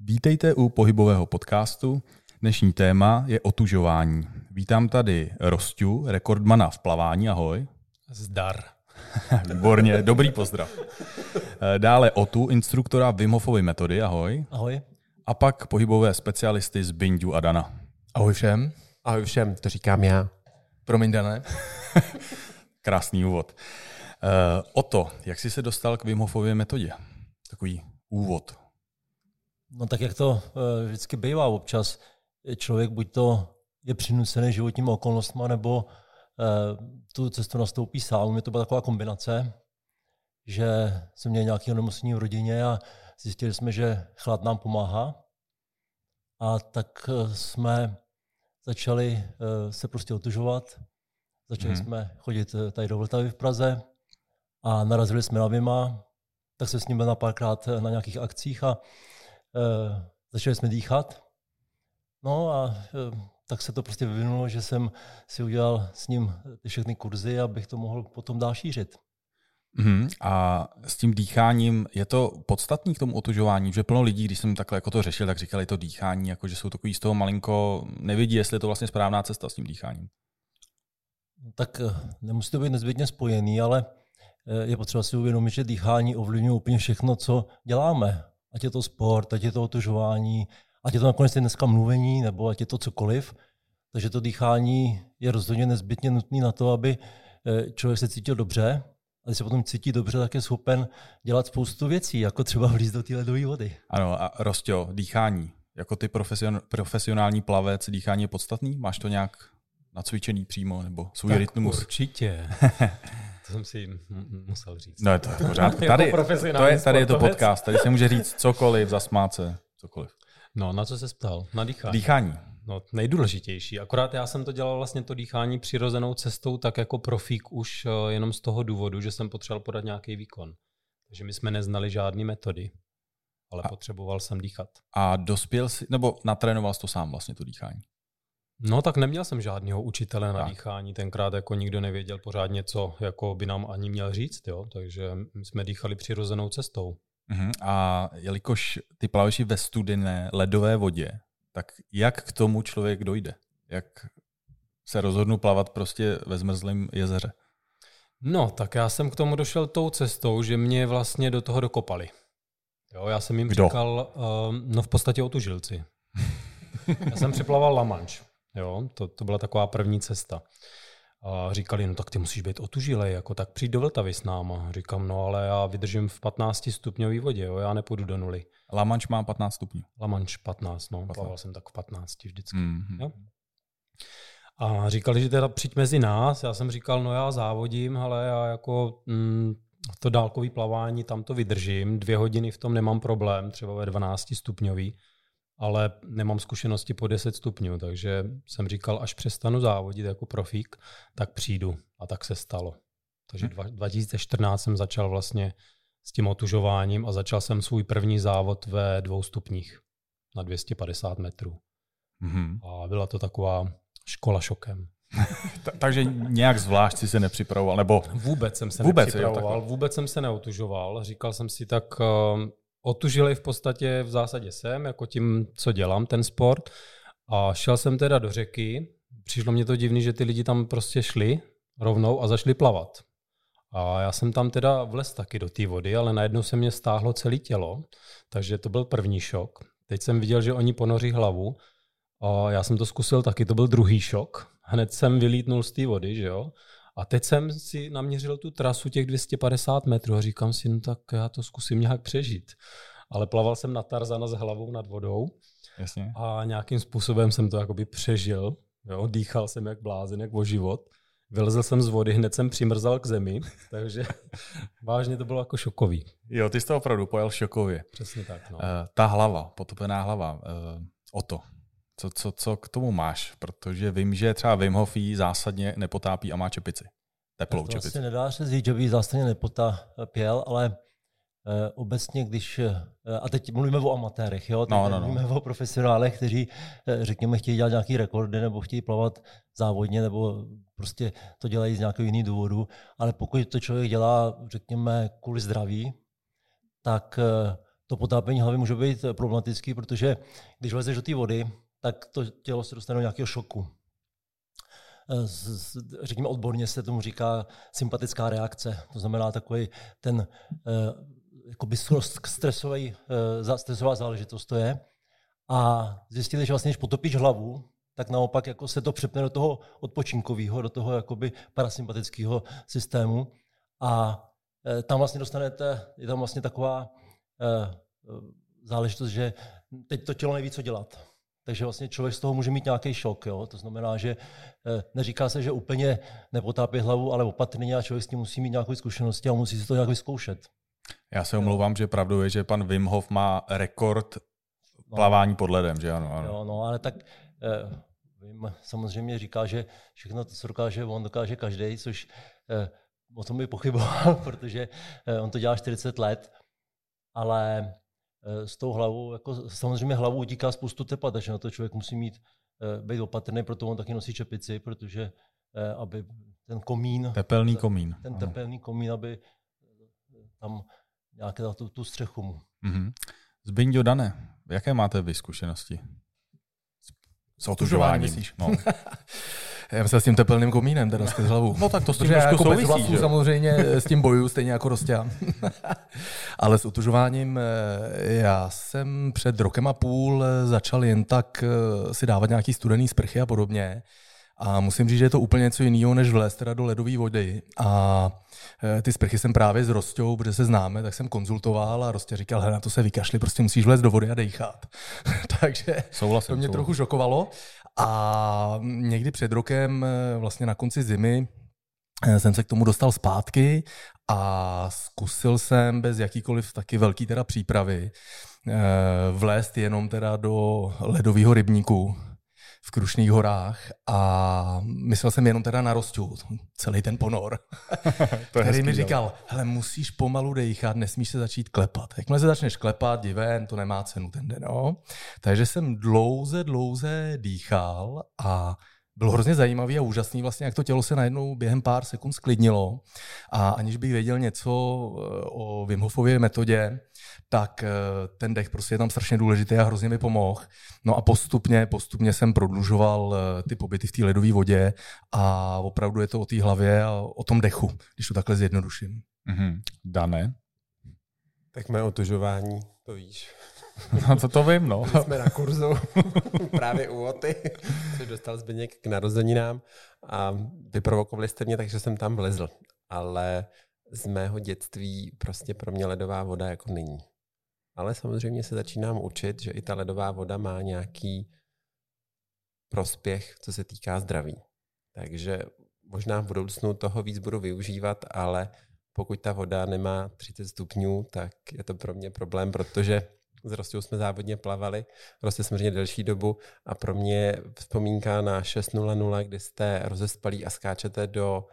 Vítejte u pohybového podcastu. Dnešní téma je otužování. Vítám tady Rostu, rekordmana v plavání. Ahoj. Zdar. Výborně, dobrý pozdrav. Dále Otu, instruktora Wim Hofovy metody. Ahoj. Ahoj. A pak pohybové specialisty z Bindu a Dana. Ahoj všem. Ahoj všem, to říkám já. Promiň, Dané. Krásný úvod. Uh, Oto, jak jsi se dostal k Wim Hofově metodě? Takový úvod. No tak jak to uh, vždycky bývá občas, člověk buď to je přinucený životními okolnostmi, nebo uh, tu cestu nastoupí sám. Mě to byla taková kombinace, že jsem měl nějaké onemocnění v rodině a zjistili jsme, že chlad nám pomáhá. A tak jsme začali se prostě otužovat. Začali hmm. jsme chodit tady do Vltavy v Praze a narazili jsme na Vima, tak se s ním byl na párkrát na nějakých akcích a začali jsme dýchat. No a e, tak se to prostě vyvinulo, že jsem si udělal s ním ty všechny kurzy, abych to mohl potom dál šířit. Mm, a s tím dýcháním je to podstatný k tomu otužování, že plno lidí, když jsem takhle jako to řešil, tak říkali to dýchání, jako že jsou takový z toho malinko, nevidí, jestli je to vlastně správná cesta s tím dýcháním. Tak e, nemusí to být nezbytně spojený, ale Eh, je potřeba si uvědomit, že dýchání ovlivňuje úplně všechno, co děláme. Ať je to sport, ať je to otužování, ať je to nakonec dneska mluvení, nebo ať je to cokoliv. Takže to dýchání je rozhodně nezbytně nutné na to, aby eh, člověk se cítil dobře. A když se potom cítí dobře, tak je schopen dělat spoustu věcí, jako třeba vlíz do té ledové vody. Ano, a Rostio, dýchání. Jako ty profesion, profesionální plavec, dýchání je podstatný? Máš to nějak nacvičený přímo, nebo svůj tak rytmus? určitě. To jsem si musel říct. No je to v pořádku. Tady, jako to je, tady je to podcast, tady se může říct cokoliv, zasmát se, cokoliv. No, na co se ptal? Na dýchání. Dýchání. No, nejdůležitější. Akorát já jsem to dělal vlastně to dýchání přirozenou cestou, tak jako profík už eh, jenom z toho důvodu, že jsem potřeboval podat nějaký výkon. Takže my jsme neznali žádné metody, ale a, potřeboval jsem dýchat. A dospěl si, nebo natrénoval jsi to sám vlastně to dýchání? No tak neměl jsem žádného učitele na tak. dýchání, tenkrát jako nikdo nevěděl pořádně, co jako by nám ani měl říct, jo? takže my jsme dýchali přirozenou cestou. Uh-huh. A jelikož ty plaveš ve studené ledové vodě, tak jak k tomu člověk dojde? Jak se rozhodnu plavat prostě ve zmrzlém jezeře? No, tak já jsem k tomu došel tou cestou, že mě vlastně do toho dokopali. Jo, já jsem jim Kdo? říkal, uh, no v podstatě o tu žilci. já jsem připlaval La Manche. Jo, to, to byla taková první cesta. A říkali, no tak ty musíš být otužilej, jako tak přijď do Vltavy s náma. Říkám, no ale já vydržím v 15 stupňové vodě, jo, já nepůjdu do nuly. La Manche má 15 stupňů. La Manche 15, no, 15. plaval jsem tak v 15 vždycky. Mm-hmm. Jo? A říkali, že teda přijď mezi nás, já jsem říkal, no já závodím, ale já jako mm, to dálkové plavání, tam to vydržím, dvě hodiny v tom nemám problém, třeba ve 12 stupňový ale nemám zkušenosti po 10 stupňů, takže jsem říkal, až přestanu závodit jako profík, tak přijdu. A tak se stalo. Takže hmm. 2014 jsem začal vlastně s tím otužováním a začal jsem svůj první závod ve dvou stupních na 250 metrů. Hmm. A byla to taková škola šokem. Takže nějak zvlášť si se nepřipravoval, nebo... Vůbec jsem se vůbec, nepřipravoval, jo, vůbec jsem se neotužoval. Říkal jsem si tak, otužili v podstatě v zásadě jsem, jako tím, co dělám, ten sport. A šel jsem teda do řeky. Přišlo mě to divný, že ty lidi tam prostě šli rovnou a zašli plavat. A já jsem tam teda vlez taky do té vody, ale najednou se mě stáhlo celé tělo, takže to byl první šok. Teď jsem viděl, že oni ponoří hlavu a já jsem to zkusil taky, to byl druhý šok. Hned jsem vylítnul z té vody, že jo. A teď jsem si naměřil tu trasu těch 250 metrů a říkám si, no tak já to zkusím nějak přežít. Ale plaval jsem na Tarzana s hlavou nad vodou Jasně. a nějakým způsobem jsem to jakoby přežil. Jo? Dýchal jsem jak blázen, jak o život. Vylezl jsem z vody, hned jsem přimrzal k zemi, takže vážně to bylo jako šokový. Jo, ty jsi to opravdu pojel šokově. Přesně tak. No. Uh, ta hlava, potopená hlava, uh, o to, co, co, co k tomu máš? Protože vím, že třeba Wim Hof zásadně nepotápí a má čepici. Teplou to čepici. Vlastně nedá se říct, že by zásadně nepotápěl, ale uh, obecně, když, uh, a teď mluvíme o amatérech, jo? Teď no, no, no. mluvíme o profesionálech, kteří, uh, řekněme, chtějí dělat nějaký rekordy nebo chtějí plavat závodně nebo prostě to dělají z nějakého jiného důvodu, ale pokud to člověk dělá, řekněme, kvůli zdraví, tak to potápění hlavy může být problematický, protože když vlezeš do té vody, tak to tělo se dostane do nějakého šoku. Eh, řekněme odborně se tomu říká sympatická reakce. To znamená takový ten eh, jakoby stresový, eh, stresová záležitost to je. A zjistili, že vlastně, když potopíš hlavu, tak naopak jako se to přepne do toho odpočinkového, do toho jakoby parasympatického systému. A tam vlastně dostanete, je tam vlastně taková záležitost, že teď to tělo neví, co dělat. Takže vlastně člověk z toho může mít nějaký šok. Jo? To znamená, že eh, neříká se, že úplně nepotápí hlavu, ale opatrně a člověk s tím musí mít nějaké zkušenosti a musí si to nějak vyzkoušet. Já se omlouvám, že pravdou je, že pan Wim Hof má rekord no. plavání pod ledem, že ano? ano. Jo, no, ale tak eh, Wim samozřejmě říká, že všechno to, co dokáže, on dokáže každý, což eh, o tom by pochyboval, protože eh, on to dělá 40 let, ale s tou hlavou, jako samozřejmě hlavou utíká spoustu tepla, takže na to člověk musí mít, eh, být opatrný, proto on taky nosí čepici, protože eh, aby ten komín... Tepelný komín. Ten tepelný komín, aby tam nějaké tu, tu střechu mu. Mm-hmm. Zbyňo Dane, jaké máte vy zkušenosti? S otužováním. No. Já myslím s tím tepelným komínem, teda skrz hlavu. No tak to s tím jako souvisí, bez vlasů že? samozřejmě s tím boju, stejně jako Rostěn. Ale s utužováním eh, já jsem před rokem a půl eh, začal jen tak eh, si dávat nějaký studený sprchy a podobně. A musím říct, že je to úplně něco jiného, než vlézt teda do ledové vody. A ty sprchy jsem právě s Rostou, protože se známe, tak jsem konzultoval a Rostě říkal, hele, na to se vykašli, prostě musíš vlézt do vody a dejchat. Takže souhlasím, to mě souhlasím. trochu šokovalo. A někdy před rokem, eh, vlastně na konci zimy, eh, jsem se k tomu dostal zpátky a zkusil jsem bez jakýkoliv taky velký teda přípravy eh, vlézt jenom teda do ledového rybníku, v Krušných horách a myslel jsem jenom teda na Rostů, celý ten ponor, to který mi říkal, hele, musíš pomalu dejchat, nesmíš se začít klepat. Jakmile se začneš klepat, diven, to nemá cenu ten den. No? Takže jsem dlouze, dlouze dýchal a bylo hrozně zajímavý a úžasný vlastně, jak to tělo se najednou během pár sekund sklidnilo a aniž bych věděl něco eh, o Wim Hofově metodě, tak eh, ten dech prostě je tam strašně důležitý a hrozně mi pomohl. No a postupně, postupně jsem prodlužoval eh, ty pobyty v té ledové vodě a opravdu je to o té hlavě a o tom dechu, když to takhle zjednoduším. Mm-hmm. Dané? Tak mé otužování, to víš. No to to vím, no. Jsme na kurzu právě u Oty, což dostal Zbyněk k narozeninám a vyprovokovali jste mě, takže jsem tam vlezl. Ale z mého dětství prostě pro mě ledová voda jako není. Ale samozřejmě se začínám učit, že i ta ledová voda má nějaký prospěch, co se týká zdraví. Takže možná v budoucnu toho víc budu využívat, ale pokud ta voda nemá 30 stupňů, tak je to pro mě problém, protože s Rostou jsme závodně plavali, prostě samozřejmě delší dobu a pro mě vzpomínka na 6.00, kdy jste rozespalí a skáčete do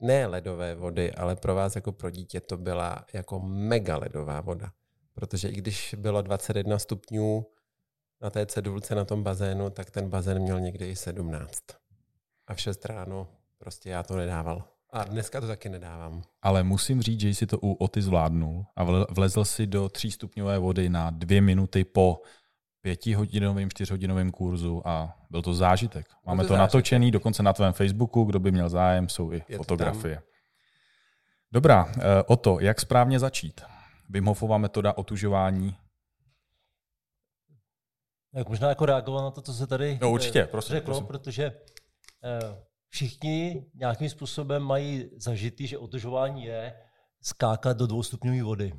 ne ledové vody, ale pro vás jako pro dítě to byla jako mega ledová voda. Protože i když bylo 21 stupňů na té cedulce na tom bazénu, tak ten bazén měl někdy i 17. A v 6 ráno prostě já to nedával. A dneska to taky nedávám. Ale musím říct, že jsi to u Oty zvládnul a vlezl si do třístupňové vody na dvě minuty po pětihodinovým, čtyřhodinovým kurzu a byl to zážitek. Máme to, to zážitek. natočený, dokonce na tvém Facebooku, kdo by měl zájem, jsou i Je fotografie. Dobrá, eh, o to, jak správně začít? Wim Hofová metoda otužování. Jak možná jako reagovat na to, co se tady no, určitě, prosím, řeklo, prosím. protože eh, všichni nějakým způsobem mají zažitý, že otužování je skákat do dvoustupňové vody.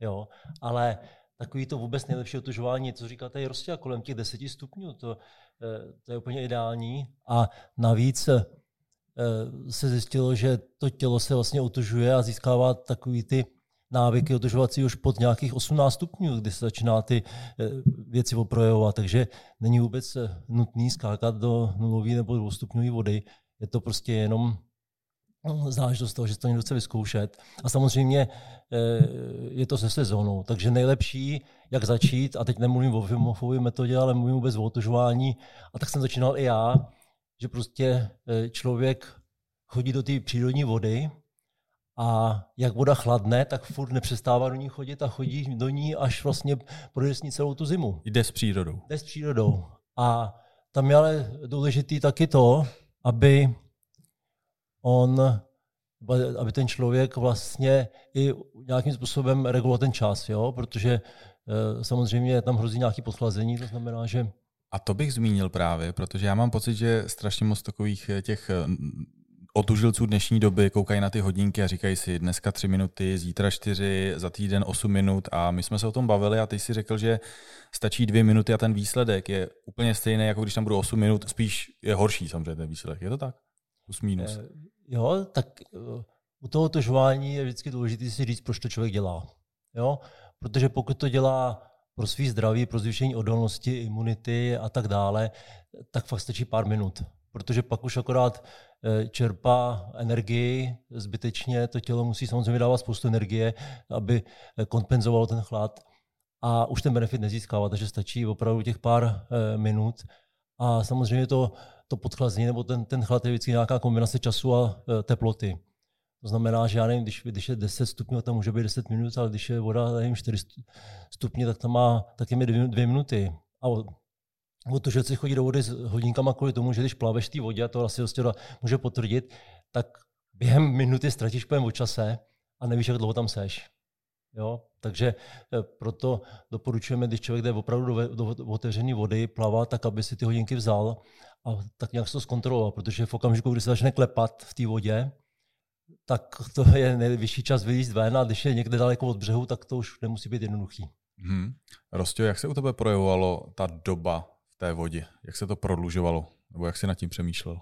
Jo? Ale takový to vůbec nejlepší otužování, co říkáte, je prostě kolem těch 10 stupňů. To, eh, to je úplně ideální. A navíc eh, se zjistilo, že to tělo se vlastně otužuje a získává takový ty návyky otužovací už pod nějakých 18 stupňů, kdy se začíná ty eh, věci oprojevovat. Takže není vůbec nutný skákat do nulové nebo dvoustupňové vody. Je to prostě jenom No, záležitost toho, že to někdo chce vyzkoušet. A samozřejmě eh, je to se sezónou, takže nejlepší, jak začít, a teď nemluvím o Wimhofově metodě, ale mluvím vůbec o otužování, a tak jsem začínal i já, že prostě eh, člověk chodí do té přírodní vody a jak voda chladne, tak furt nepřestává do ní chodit a chodí do ní, až vlastně projde s ní celou tu zimu. Jde s přírodou. Jde s přírodou. A tam je ale důležitý taky to, aby on, aby ten člověk vlastně i nějakým způsobem reguloval ten čas, jo? protože eh, samozřejmě tam hrozí nějaké podchlazení, to znamená, že a to bych zmínil právě, protože já mám pocit, že strašně moc takových eh, těch eh, otužilců dnešní doby koukají na ty hodinky a říkají si dneska tři minuty, zítra čtyři, za týden osm minut a my jsme se o tom bavili a ty si řekl, že stačí dvě minuty a ten výsledek je úplně stejný, jako když tam budou osm minut, spíš je horší samozřejmě ten výsledek. Je to tak? Plus minus. Eh, jo, tak u toho otužování je vždycky důležité si říct, proč to člověk dělá. Jo? Protože pokud to dělá pro svý zdraví, pro zvýšení odolnosti, imunity a tak dále, tak fakt stačí pár minut. Protože pak už akorát eh, čerpá energii zbytečně, to tělo musí samozřejmě dávat spoustu energie, aby eh, kompenzovalo ten chlad a už ten benefit nezískává, takže stačí opravdu těch pár eh, minut. A samozřejmě to, to podchlazení nebo ten, ten chlad je vždycky nějaká kombinace času a teploty. To znamená, že já nevím, když, když je 10 stupňů, tam může být 10 minut, ale když je voda, nevím, 4 stupně, tak tam má taky mi dvě, dvě minuty. A si chodí do vody s hodinkama kvůli tomu, že když plaveš v té vodě, a to asi vlastně může potvrdit, tak během minuty ztratíš pojem o čase a nevíš, jak dlouho tam seš. Jo? Takže eh, proto doporučujeme, když člověk jde opravdu do, do, do otevřené vody, plavat, tak aby si ty hodinky vzal a tak nějak se to zkontroloval, protože v okamžiku, kdy se začne klepat v té vodě, tak to je nejvyšší čas vylízt ven a když je někde daleko od břehu, tak to už nemusí být jednoduchý. Hmm. Rostě, jak se u tebe projevovalo ta doba té vodě? Jak se to prodlužovalo? Nebo jak jsi nad tím přemýšlel?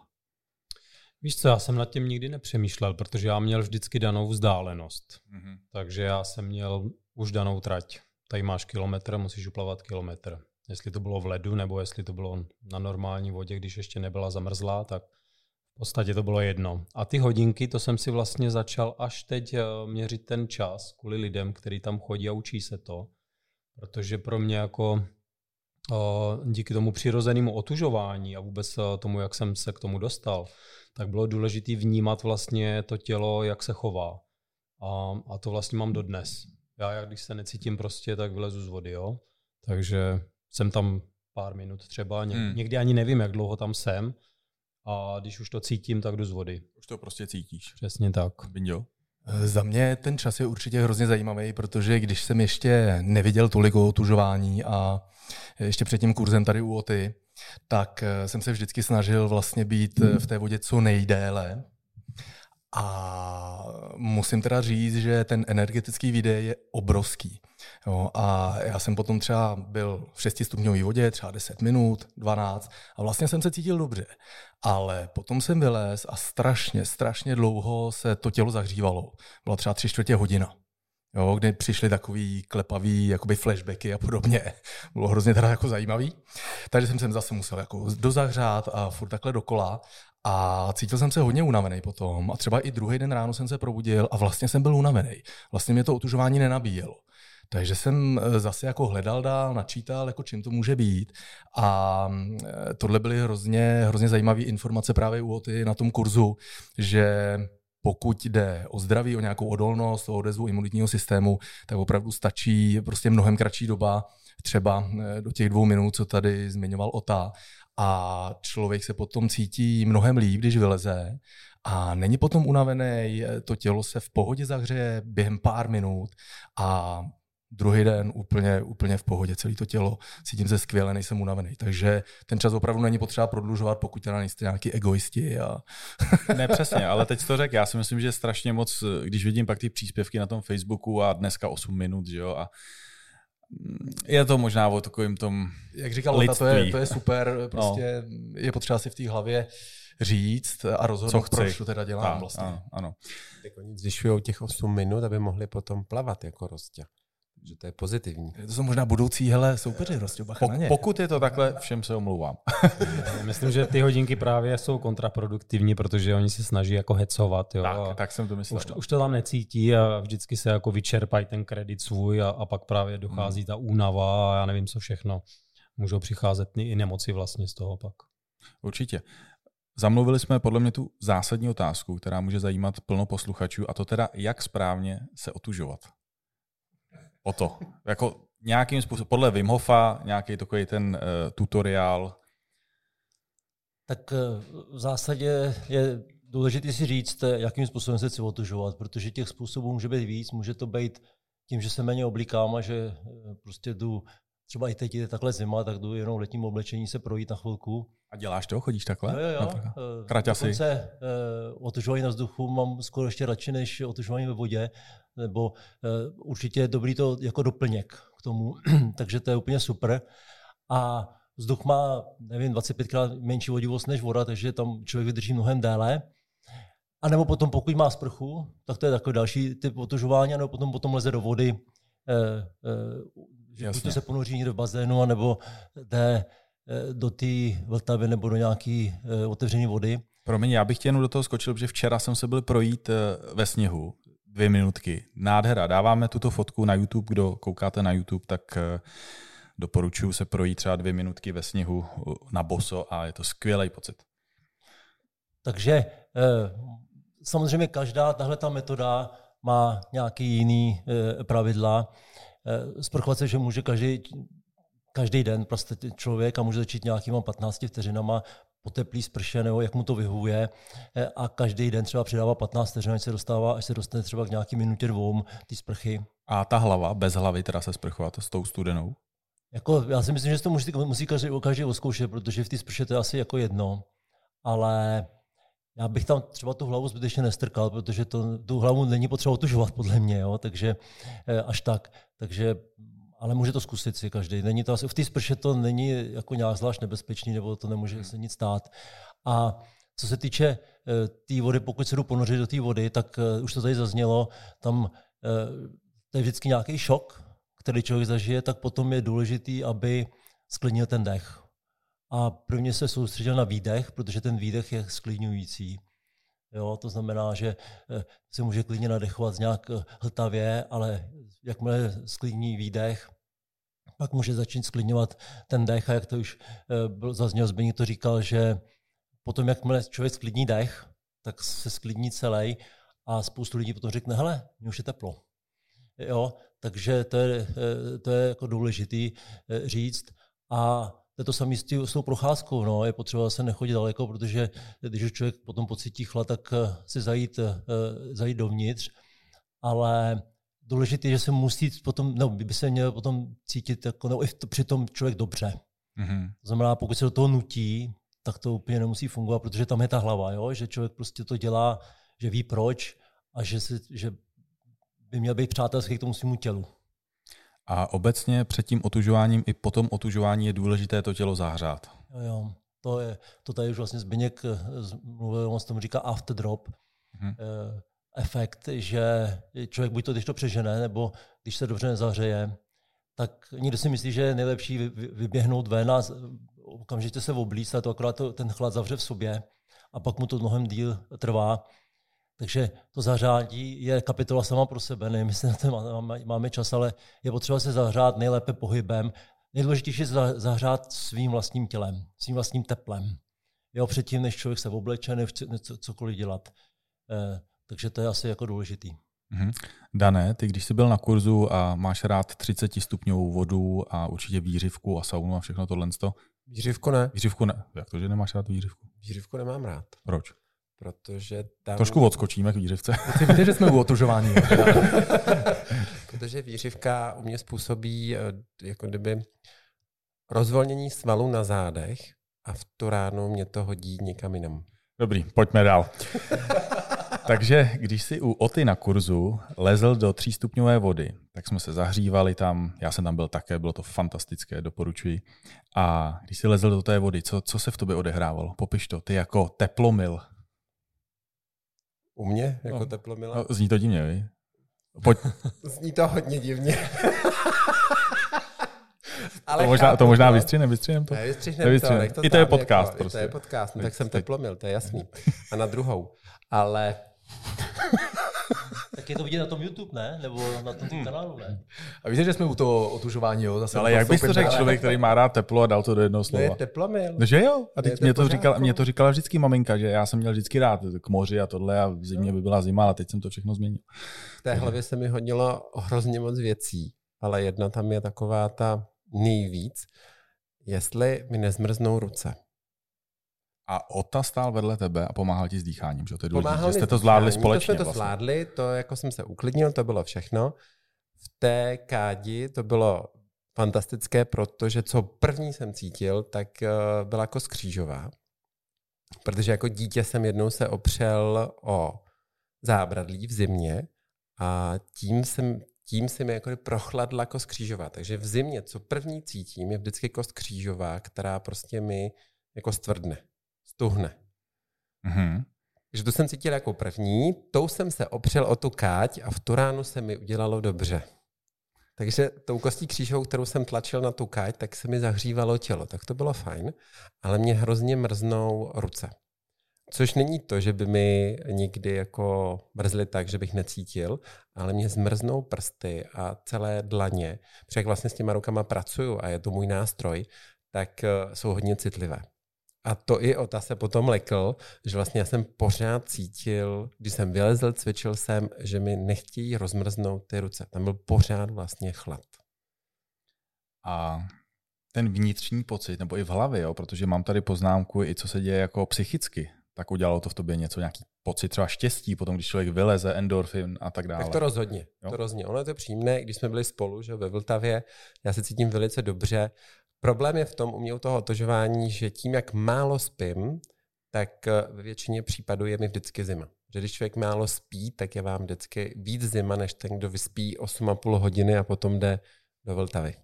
Víš co, já jsem nad tím nikdy nepřemýšlel, protože já měl vždycky danou vzdálenost. Mm-hmm. Takže já jsem měl už danou trať. Tady máš kilometr, musíš uplavat kilometr. Jestli to bylo v ledu, nebo jestli to bylo na normální vodě, když ještě nebyla zamrzlá, tak v podstatě to bylo jedno. A ty hodinky, to jsem si vlastně začal až teď eh, měřit ten čas kvůli lidem, kteří tam chodí a učí se to. Protože pro mě jako díky tomu přirozenému otužování a vůbec eh, tomu, jak jsem se k tomu dostal, tak bylo důležité vnímat vlastně to tělo, jak se chová. A, a to vlastně mám dodnes. Já, jak když se necítím prostě, tak vylezu z vody, jo. Takže jsem tam pár minut třeba, hmm. někdy ani nevím, jak dlouho tam jsem, a když už to cítím, tak jdu z vody. Už to prostě cítíš. Přesně tak. Bindio? Eh, za mě ten čas je určitě hrozně zajímavý, protože když jsem ještě neviděl tolik o otužování a ještě před tím kurzem tady u OTY, tak eh, jsem se vždycky snažil vlastně být eh, v té vodě co nejdéle, a musím teda říct, že ten energetický výdej je obrovský. Jo, a já jsem potom třeba byl v 6 stupňové vodě, třeba 10 minut, 12 a vlastně jsem se cítil dobře. Ale potom jsem vylez a strašně, strašně dlouho se to tělo zahřívalo. Byla třeba tři čtvrtě hodina. Jo, kdy přišly takový klepavý jakoby flashbacky a podobně. Bylo hrozně teda jako zajímavý. Takže jsem se zase musel jako dozahřát a furt takhle dokola. A cítil jsem se hodně unavený potom. A třeba i druhý den ráno jsem se probudil a vlastně jsem byl unavený. Vlastně mě to otužování nenabíjelo. Takže jsem eh, zase jako hledal dál, načítal, jako čím to může být. A eh, tohle byly hrozně, hrozně zajímavé informace právě u Oty na tom kurzu, že pokud jde o zdraví, o nějakou odolnost, o odezvu imunitního systému, tak opravdu stačí prostě mnohem kratší doba, třeba eh, do těch dvou minut, co tady zmiňoval Ota, a člověk se potom cítí mnohem líp, když vyleze. A není potom unavený, to tělo se v pohodě zahřeje během pár minut a druhý den úplně, úplně v pohodě, celé to tělo, cítím se skvěle, nejsem unavený. Takže ten čas opravdu není potřeba prodlužovat, pokud teda nejste nějaký egoisti. A... ne, přesně, ale teď to řekl, já si myslím, že strašně moc, když vidím pak ty příspěvky na tom Facebooku a dneska 8 minut, že jo, a je to možná o takovým tom Jak říkal Lota, to je, to je super, no. prostě no. je potřeba si v té hlavě říct a rozhodnout, proč to teda dělám a, vlastně. Ano, ano. Tak oni zvyšují těch 8 minut, aby mohli potom plavat jako rostě že to je pozitivní. To jsou možná budoucí hele, soupeři, Rostě, bacha Pok, Pokud je to takhle, všem se omlouvám. Myslím, že ty hodinky právě jsou kontraproduktivní, protože oni se snaží jako hecovat. Jo, tak, tak jsem to myslel. Už, to, už to tam necítí a vždycky se jako vyčerpají ten kredit svůj a, a pak právě dochází hmm. ta únava a já nevím co všechno. Můžou přicházet i nemoci vlastně z toho pak. Určitě. Zamluvili jsme podle mě tu zásadní otázku, která může zajímat plno posluchačů, a to teda, jak správně se otužovat. O to. Jako nějakým způsobem, podle Wim Hofa, nějaký takový ten uh, tutoriál. Tak uh, v zásadě je důležité si říct, jakým způsobem se chci otužovat, protože těch způsobů může být víc. Může to být tím, že se méně oblíkám a že prostě jdu třeba i teď je takhle zima, tak jdu jenom v letním oblečení se projít na chvilku. A děláš to? Chodíš takhle? Jo, jo, jo. Eh, Kraťasy. Dokonce uh, otužování na vzduchu mám skoro ještě radši než otužování ve vodě, nebo uh, určitě je dobrý to jako doplněk k tomu, takže to je úplně super. A vzduch má, nevím, 25krát menší vodivost než voda, takže tam člověk vydrží mnohem déle. A nebo potom, pokud má sprchu, tak to je takový další typ otužování, nebo potom potom leze do vody, eh, eh, že buď to se ponoří někde v bazénu, nebo jde eh, do té Vltavy nebo do nějaké eh, otevřené vody. Promiň, já bych tě jenom do toho skočil, protože včera jsem se byl projít eh, ve sněhu, dvě minutky. Nádhera. Dáváme tuto fotku na YouTube, kdo koukáte na YouTube, tak doporučuji se projít třeba dvě minutky ve sněhu na boso a je to skvělý pocit. Takže samozřejmě každá tahle ta metoda má nějaký jiný pravidla. Eh, sprchovat se, že může každý, každý den prostě člověk a může začít nějakýma 15 vteřinama po teplý sprše nebo jak mu to vyhovuje eh, a každý den třeba přidává 15 vteřin, až se dostává, až se dostane třeba k nějaký minutě dvou ty sprchy. A ta hlava, bez hlavy teda se sprchovat s tou studenou? Jako, já si myslím, že to musí, musí každý, každý oskoušet, protože v té sprše to je asi jako jedno, ale já bych tam třeba tu hlavu zbytečně nestrkal, protože to, tu hlavu není potřeba otužovat, podle mě, jo? takže eh, až tak. Takže, ale může to zkusit si každý. Není to asi, v té sprše to není jako nějak zvlášť nebezpečný, nebo to nemůže se nic stát. A co se týče eh, té tý vody, pokud se jdu ponořit do té vody, tak uh, už to tady zaznělo, tam to je vždycky nějaký šok, který člověk zažije, tak potom je důležitý, aby sklidnil ten dech. A prvně se soustředil na výdech, protože ten výdech je sklidňující. Jo, to znamená, že eh, se může klidně nadechovat nějak eh, hltavě, ale jakmile sklidní výdech, pak může začít sklidňovat ten dech a jak to už eh, zazněl, Zbigněk to říkal, že potom, jakmile člověk sklidní dech, tak se sklidní celý a spoustu lidí potom řekne, hele, mě už je teplo. Jo, takže to je, to je jako důležitý říct. A to je to samé s, s tou procházkou. No. Je potřeba se nechodit daleko, protože když člověk potom pocítí chlad, tak eh, se zajít, uh, zajít dovnitř. Ale důležité je, že se musí potom, no, by se měl potom cítit, jako, no, i přitom člověk dobře. Mm-hmm. To znamená, pokud se do toho nutí, tak to úplně nemusí fungovat, protože tam je ta hlava, jo? že člověk prostě to dělá, že ví proč a že, si, že by měl být přátelský k tomu svému tělu. A obecně před tím otužováním i po tom otužování je důležité to tělo zahřát. Jo, jo. To, je, to tady už vlastně Zbyněk eh, mluvil, on se tomu říká after drop. Mm-hmm. efekt, že člověk buď to, když to přežene, nebo když se dobře nezahřeje, tak někdo si myslí, že je nejlepší vyběhnout ven a okamžitě se oblíct, ale to akorát to, ten chlad zavře v sobě a pak mu to mnohem díl trvá. Takže to zahřátí je kapitola sama pro sebe, nevím, jestli na to máme, máme čas, ale je potřeba se zahřát nejlépe pohybem. Nejdůležitější je zahřát svým vlastním tělem, svým vlastním teplem. Jo, předtím, než člověk se obleče, než cokoliv dělat. Eh, takže to je asi jako důležitý. Mm-hmm. Dané, ty když jsi byl na kurzu a máš rád 30 stupňovou vodu a určitě výřivku a saunu a všechno tohle. Výřivku ne. Výřivku ne. Jak to, že nemáš rád výřivku? Výřivku nemám rád. Proč? Protože tam... Trošku odskočíme k výřivce. Víte, že jsme u otužování. protože výřivka u mě způsobí eh, jako kdyby rozvolnění svalů na zádech a v tu ránu mě to hodí někam jinam. Dobrý, pojďme dál. Takže když si u Oty na kurzu lezl do třístupňové vody, tak jsme se zahřívali tam, já jsem tam byl také, bylo to fantastické, doporučuji. A když si lezl do té vody, co, co se v tobě odehrávalo? Popiš to, ty jako teplomil, u mě, jako no. teplomila? No, zní to divně, vy? Pojď. zní to hodně divně. Ale to možná, chápu, to možná vystřihnem, vystřihnem to. Ne, vystřihnem to, to, I to je podcast jako, prostě. I to je podcast, no, tak jsem teplomil, to je jasný. A na druhou. Ale Tak je to vidět na tom YouTube, ne? Nebo na tom hmm. kanálu, ne? A víte, že jsme u toho otužování, jo? Zase ale jak bys to řekl člověk, který má rád teplo a dal to do jednoho slova? No je teplomil. No, že jo? A teď mě to, říkala, mě to říkala vždycky maminka, že já jsem měl vždycky rád k moři a tohle a v zimě by byla zima, ale teď jsem to všechno změnil. V té hlavě se mi hodilo hrozně moc věcí, ale jedna tam je taková ta nejvíc, jestli mi nezmrznou ruce. A Ota stál vedle tebe a pomáhal ti s dýcháním, že? To je důležité, že jste to zvládli společně. To jsme to vlastně. zvládli, to jako jsem se uklidnil, to bylo všechno. V té kádi to bylo fantastické, protože co první jsem cítil, tak eh, byla jako skřížová. Protože jako dítě jsem jednou se opřel o zábradlí v zimě a tím jsem tím si mi jako prochladla kost křížová. Takže v zimě, co první cítím, je vždycky kost křížová, která prostě mi jako stvrdne stuhne. Mm-hmm. Takže to jsem cítil jako první, tou jsem se opřel o tu káť a v tu ránu se mi udělalo dobře. Takže tou kostí křížovou, kterou jsem tlačil na tu káť, tak se mi zahřívalo tělo. Tak to bylo fajn, ale mě hrozně mrznou ruce. Což není to, že by mi nikdy jako mrzly tak, že bych necítil, ale mě zmrznou prsty a celé dlaně. Protože jak vlastně s těma rukama pracuju a je to můj nástroj, tak eh, jsou hodně citlivé. A to i Ota se potom lekl, že vlastně já jsem pořád cítil, když jsem vylezl, cvičil jsem, že mi nechtějí rozmrznout ty ruce. Tam byl pořád vlastně chlad. A ten vnitřní pocit, nebo i v hlavě, jo, protože mám tady poznámku i co se děje jako psychicky, tak udělalo to v tobě něco, nějaký pocit třeba štěstí, potom když člověk vyleze, endorfin a tak dále. Tak to rozhodně, jo? to rozhodně. Ono je to příjemné, když jsme byli spolu, že ve Vltavě, já se cítím velice dobře Problém je v tom u mě u toho otožování, že tím, jak málo spím, tak eh, ve většině případů je mi vždycky zima. Že když člověk málo spí, tak je vám vždycky víc zima, než ten, kdo vyspí 8,5 hodiny a potom jde do Vltavy.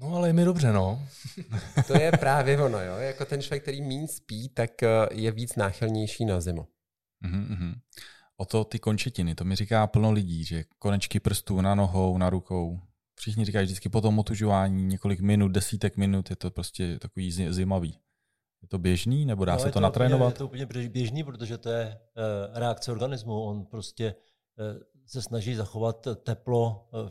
No ale je mi dobře, no. to je právě ono, jo. Jako ten člověk, který méně spí, tak eh, je víc náchylnější na zimu. Mm-hmm. O to ty končetiny, to mi říká plno lidí, že konečky prstů na nohou, na rukou, Všichni říkají vždycky po tom otužování několik minut, desítek minut, je to prostě takový zimavý. Je to běžný, nebo dá no, se to, to natrénovat? je to úplně běžný, protože to je uh, reakce organismu. On prostě uh, se snaží zachovat teplo uh,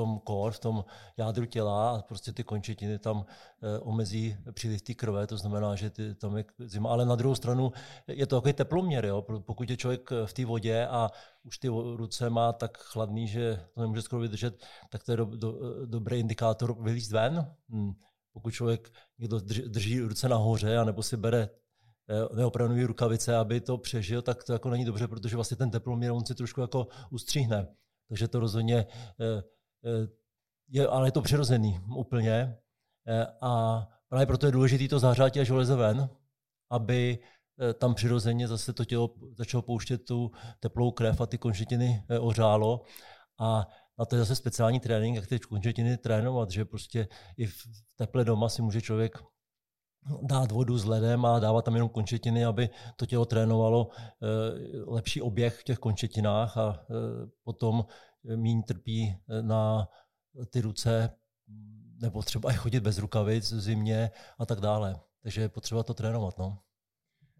tom core, v tom jádru těla a prostě ty končetiny tam eh, omezí příliv té krve, to znamená, že ty, tam je zima. Ale na druhou stranu je to takový teploměr, jo? pokud je člověk v té vodě a už ty ruce má tak chladný, že to nemůže skoro vydržet, tak to je do, do, dobrý indikátor vylízt ven. Hmm. Pokud člověk někdo drží, ruce nahoře, anebo si bere eh, neopranový rukavice, aby to přežil, tak to jako není dobře, protože vlastně ten teploměr on si trošku jako ustříhne. Takže to rozhodně eh, Eh, je, ale je to přirozený úplně. Eh, a právě proto je důležité to zahřátí a železo ven, aby eh, tam přirozeně zase to tělo začalo pouštět tu teplou krev a ty končetiny ohřálo. A na to je zase speciální trénink, jak ty končetiny trénovat, že prostě i v teple doma si může člověk dát vodu s ledem a dávat tam jenom končetiny, aby to tělo trénovalo lepší oběh v těch končetinách a potom míň trpí eh, na ty ruce, nebo třeba i chodit bez rukavic v zimě a tak dále. Takže je potřeba to trénovat. No.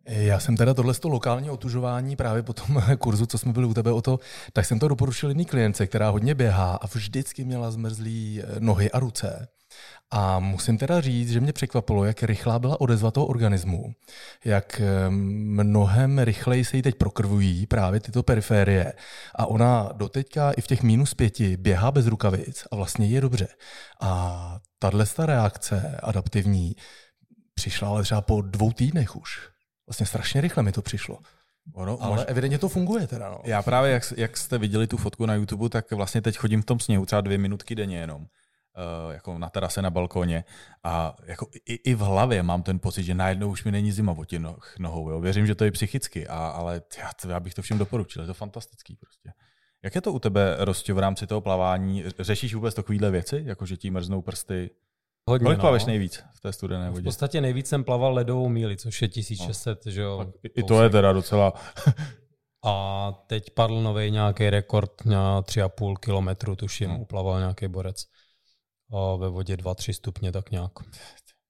Já jsem teda tohle lokální otužování právě po tom kurzu, co jsme byli u tebe o to, tak jsem to doporučil jedné klience, která hodně běhá a vždycky měla zmrzlý eh, nohy a ruce. A musím teda říct, že mě překvapilo, jak rychlá byla odezva toho organismu, jak eh, mnohem rychleji se jí teď prokrvují právě tyto periférie. A ona doteďka i v těch minus pěti běhá bez rukavic a vlastně je dobře. A tahle reakce adaptivní přišla ale třeba po dvou týdnech už. Vlastně strašně rychle mi to přišlo. Ono, ale mož... evidentně to funguje teda. No. Já právě, jak, jak jste viděli tu fotku na YouTube, tak vlastně teď chodím v tom sněhu třeba dvě minutky denně jenom. Uh, jako na terase na balkoně a jako i, i, v hlavě mám ten pocit, že najednou už mi není zima o těch nohou. Jo. Věřím, že to je psychicky, a, ale já, já bych to všem doporučil, je to fantastický prostě. Jak je to u tebe, Rostě, v rámci toho plavání? Řešíš vůbec takovéhle věci, jako že ti mrznou prsty, Hodně, Kolik no. plaveš nejvíc v té studené vodě? V podstatě nejvíc jsem plaval ledovou míli, což je 1600, no. že jo. I to je teda docela... A teď padl nový nějaký rekord na 3,5 kilometru, tuším, hmm. uplaval nějaký borec. A ve vodě 2-3 stupně, tak nějak.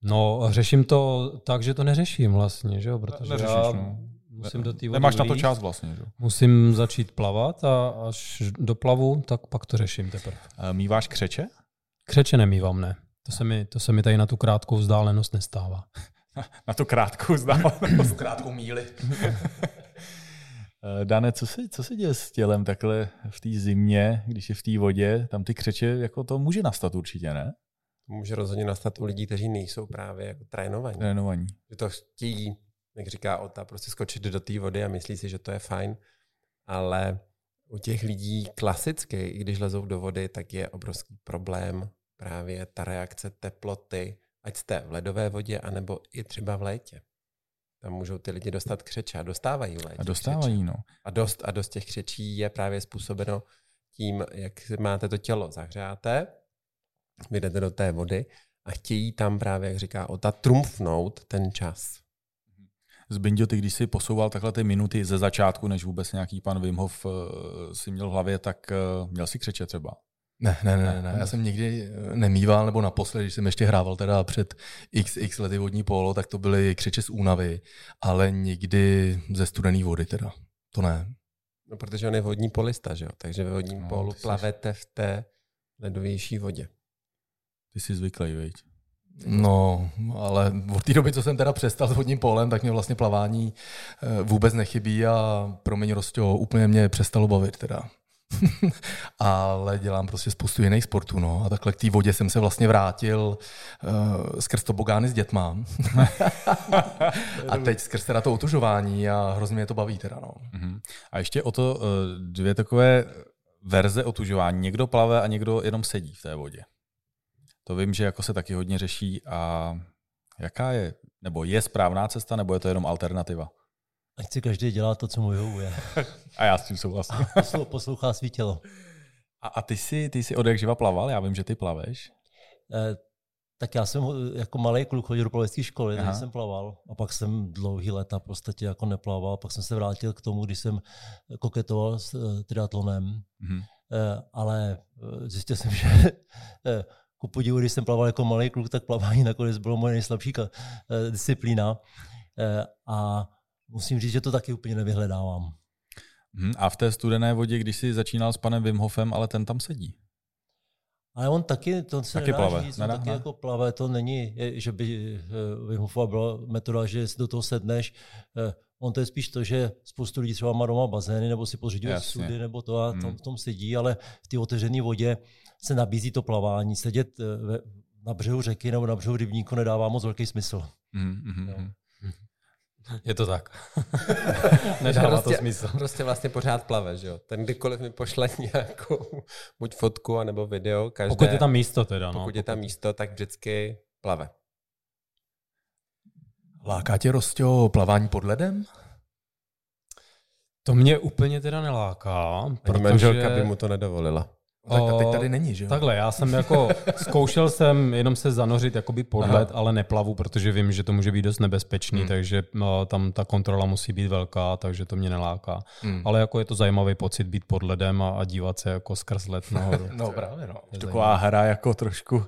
No, řeším to tak, že to neřeším vlastně, že jo, protože Neřešíš, já no. musím do té vody Nemáš na to čas vlastně, že? Musím začít plavat a až doplavu, tak pak to řeším teprve. Eh, Míváš křeče? Křeče nemývám, ne. To se, mi, to se mi tady na tu krátkou vzdálenost nestává. Na to krátkou vzdálenost. Krátkou míli. Eh, Dane, co se, co se děje s tělem takhle v té zimě, když je v té vodě? Tam ty křeče, jako to může nastat určitě, ne? Může rozhodně nastat u lidí, kteří nejsou právě jako trénovaní. Trénovaní. Že to chtějí, jak říká Ota, prostě skočit do té vody a myslí si, že to je fajn. Ale u těch lidí klasických, i když lezou do vody, tak je obrovský problém právě ta reakce teploty, ať jste v ledové vodě, anebo i třeba v létě. Tam můžou ty lidi dostat křeče a dostávají v létě A dostávají, křeče. no. A dost, a dost těch křečí je právě způsobeno tím, jak máte to tělo zahřáté, vy jdete do té vody a chtějí tam právě, jak říká Ota, trumfnout ten čas. Zbindio, ty když si posouval takhle ty minuty ze začátku, než vůbec nějaký pan Wim Hof eh, si měl v hlavě, tak eh, měl si křeče třeba. Ne, ne, ne, ne, já jsem nikdy eh, nemýval, nebo naposledy, když jsem ještě hrával teda před xx lety vodní polo, tak to byly křeče z únavy, ale nikdy ze studené vody teda. To ne. No, protože on je vodní polista, že jo? Takže ve vodním No, polu jsi- plavete v té ledovější vodě. Ty jsi zvyklý, veď? No, ale od té doby, co jsem teda přestal s vodním polem, tak mě vlastně plavání eh, vůbec nechybí a promiň Rostio, úplně mě přestalo bavit teda. ale dělám prostě spoustu jiných sportů, no. A takhle k té vodě jsem se vlastně vrátil uh, skrz tobogány s dětma. a teď skrz teda to otužování a hrozně mě to baví teda, no. Mhm. A ještě o to eh, dvě takové verze otužování. Někdo plave a někdo jenom sedí v té vodě. To vím, že jako se taky hodně řeší a jaká je, nebo je správná cesta, nebo je to jenom alternativa? Ať si každý dělá to, co mu vyhovuje. A já s tím souhlasím. Poslou- Poslouchá svý tělo. A, a ty jsi, ty jsi od jak živa plaval? Já vím, že ty plaveš. Eh, tak já jsem jako malý kluk chodil do plavecké školy, Aha. takže jsem plaval. A pak jsem dlouhý léta v podstatě jako neplaval. Pak jsem se vrátil k tomu, když jsem koketoval s eh, triatlonem. Mhm. Eh, ale zjistil jsem, že eh, ku podivu, když jsem plaval jako malý kluk, tak plavání nakonec bylo moje nejslabší disciplína. A musím říct, že to taky úplně nevyhledávám. Mhm. A v té studené vodě, když jsi začínal s panem Wim Hofem, ale ten tam sedí. Ale on taky, to se Taky nedá plave, říct, nedá, taky ne? jako plave, to není, že by eh, Wim Hofova byla metoda, že si do toho sedneš. Eh, On to je spíš to, že spoustu lidí třeba má doma bazény, nebo si pořiďuje Jasně. sudy, nebo to a Hmm. tom, v tom sedí, ale v té otevřené vodě se nabízí to plavání. Sedět eh, na břehu řeky nebo na břehu rybníku nedává moc velký smysl. Mhm, mhm, Jo. Je to tak. Nedává to prostě, smysl. Prostě vlastně pořád plave, že jo? Ten kdykoliv mi pošle nějakou buď fotku, anebo video, každé, Pokud je tam místo teda. No. pokud je tam místo, tak vždycky plave. Láká tě Rostio plavání pod ledem? To mě úplně teda neláká, Ani protože... manželka by mu to nedovolila. No, tak a teď tady není, že jo? Takhle, já jsem jako, zkoušel jsem jenom se zanořit jakoby pod Aha. led, ale neplavu, protože vím, že to může být dost nebezpečný, Hmm. takže no, tam ta kontrola musí být velká, takže to mě neláká. Hmm. Ale jako je to zajímavý pocit být pod ledem a, a dívat se jako skrz led nahoru. No právě, no. Je Taková hra jako trošku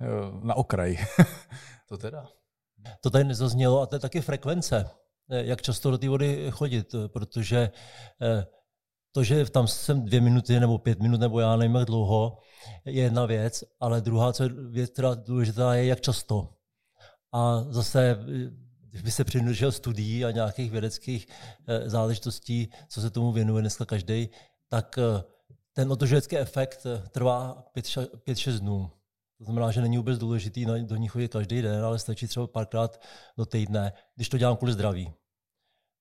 eh, na okraji. To teda. To tady nezaznělo a to je taky frekvence, eh, jak často do té vody chodit, eh, protože eh, to, že tam jsem dvě minuty nebo pět minut, nebo já nevím, jak dlouho, je jedna věc, ale druhá co je věc, která je důležitá, je jak často. A zase, eh, když by se přinudil studií a nějakých vědeckých eh, záležitostí, co se tomu věnuje dneska každý, tak eh, ten otožecký efekt eh, trvá 5-6 dnů. To znamená, že není vůbec důležitý do ní chodit každý den, ale stačí třeba párkrát do týdne, když to dělám kvůli zdraví.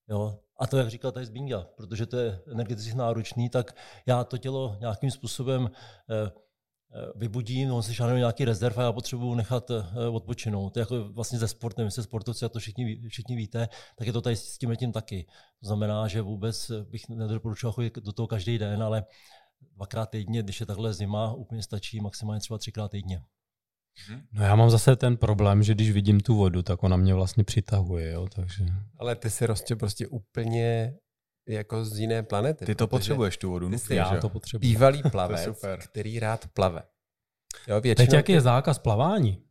Jo? A to, jak říkal tady Zbinga, protože to je energeticky náročný, tak já to tělo nějakým způsobem eh, eh, vybudím, on se žádný nějaký rezerv a já potřebuji nechat eh, odpočinout. To je jako vlastně ze sportem, my se sportovci, a to všichni, všichni víte, tak je to tady s tím tím taky. To znamená, že vůbec bych nedoporučoval chodit do toho každý den, ale dvakrát týdně, když je takhle zima, úplně stačí maximálně třeba třikrát týdně. No já mám zase ten problém, že když vidím tu vodu, tak ona mě vlastně přitahuje, jo, takže... Ale ty si prostě prostě úplně jako z jiné planety. Ty to potřebuješ tu vodu. ty jsi- že Já jo? to potřebuji. Bývalý plavec, který rád plave. Jo, většinou Teď jaký je zákaz plavání?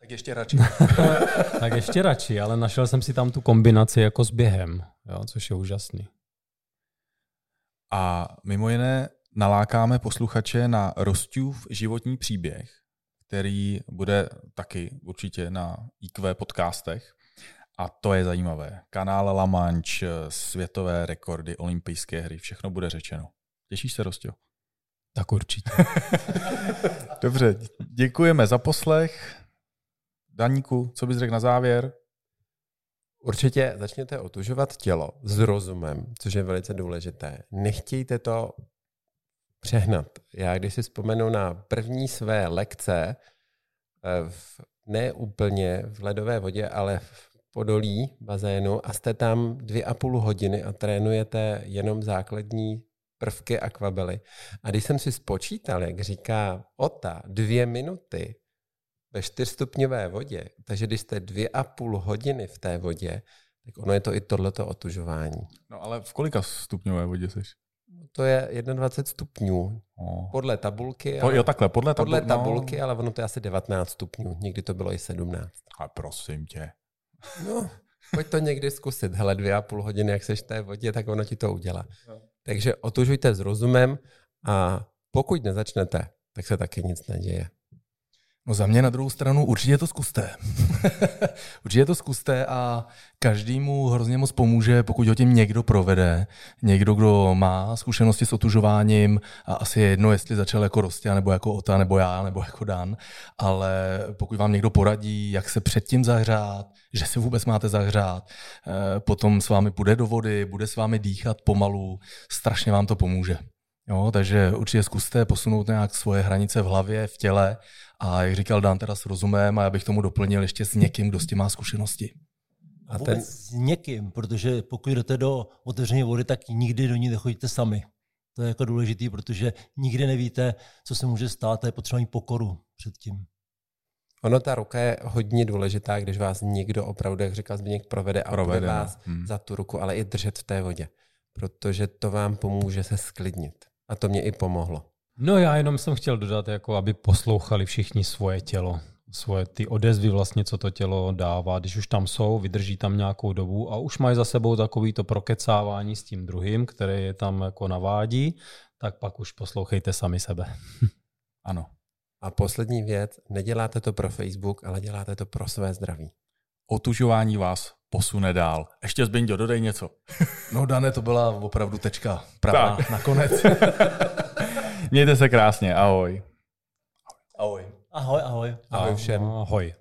Tak ještě radši. tak ještě radši, ale našel jsem si tam tu kombinaci jako s během, jo, což je úžasný. A mimo jiné nalákáme posluchače na Rostův životní příběh, který bude taky určitě na IQ podcastech. A to je zajímavé. Kanál La Manche, světové rekordy, olympijské hry, všechno bude řečeno. Těšíš se, Rostio? Tak určitě. Dobře, děkujeme za poslech. Daníku, co bys řekl na závěr? Určitě začněte otužovat tělo s rozumem, což je velice důležité. Nechtějte to přehnat. Já když si vzpomenu na první své lekce, eh, v, ne úplně v ledové vodě, ale v podolí bazénu a jste tam dvě a půl hodiny a trénujete jenom základní prvky akvabely. A když jsem si spočítal, jak říká Ota, dvě minuty ve čtyřstupňové vodě, takže když jste dvě a půl hodiny v té vodě, tak ono je to i tohleto otužování. No ale v kolika stupňové vodě jsi? To je 21 stupňů. Oh. Podle tabulky. Ale, jo, takhle, podle, tabu- podle no. tabulky, no. ale ono to je asi 19 stupňů. Někdy to bylo i 17. A prosím tě. No, pojď to někdy zkusit. Hele, dvě a půl hodiny, jak seš v té vodě, tak ono ti to udělá. No. Takže otužujte s rozumem a pokud nezačnete, tak se taky nic neděje. No za mě na druhou stranu určitě to zkuste. určitě to zkuste a každému hrozně moc pomůže, pokud ho tím někdo provede. Někdo, kdo má zkušenosti s otužováním a asi je jedno, jestli začal jako Rostia, nebo jako Ota, nebo já, nebo jako Dan, ale pokud vám někdo poradí, jak se předtím zahřát, že si vůbec máte zahřát, eh, potom s vámi půjde do vody, bude s vámi dýchat pomalu, strašně vám to pomůže. Jo, takže určitě zkuste posunout nějak svoje hranice v hlavě, v těle a jak říkal Dan teda s rozumem a já bych tomu doplnil ještě s někým, kdo s tím má zkušenosti. A ten... s někým, protože pokud jdete do otevřené vody, tak nikdy do ní nechodíte sami. To je jako důležitý, protože nikdy nevíte, co se může stát a je potřeba mít pokoru před tím. Ono, ta ruka je hodně důležitá, když vás někdo opravdu, jak říkal Zbigněk, provede a provede vás hmm. za tu ruku, ale i držet v té vodě, protože to vám pomůže se sklidnit. A to mě i pomohlo. No já jenom jsem chtěl dodat, jako aby poslouchali všichni svoje tělo, svoje ty odezvy vlastně, co to tělo dává. Když už tam jsou, vydrží tam nějakou dobu a už mají za sebou takový to prokecávání s tím druhým, které je tam jako navádí, tak pak už poslouchejte sami sebe. ano. A poslední věc, neděláte to pro Facebook, ale děláte to pro své zdraví. Otužování vás posune dál. Ještě Zbinďo, dodej něco. no Dane, to byla opravdu tečka pravá tak. nakonec. Mějte se krásně, ahoj. Ahoj. Ahoj, ahoj. Ahoj všem. Ahoj.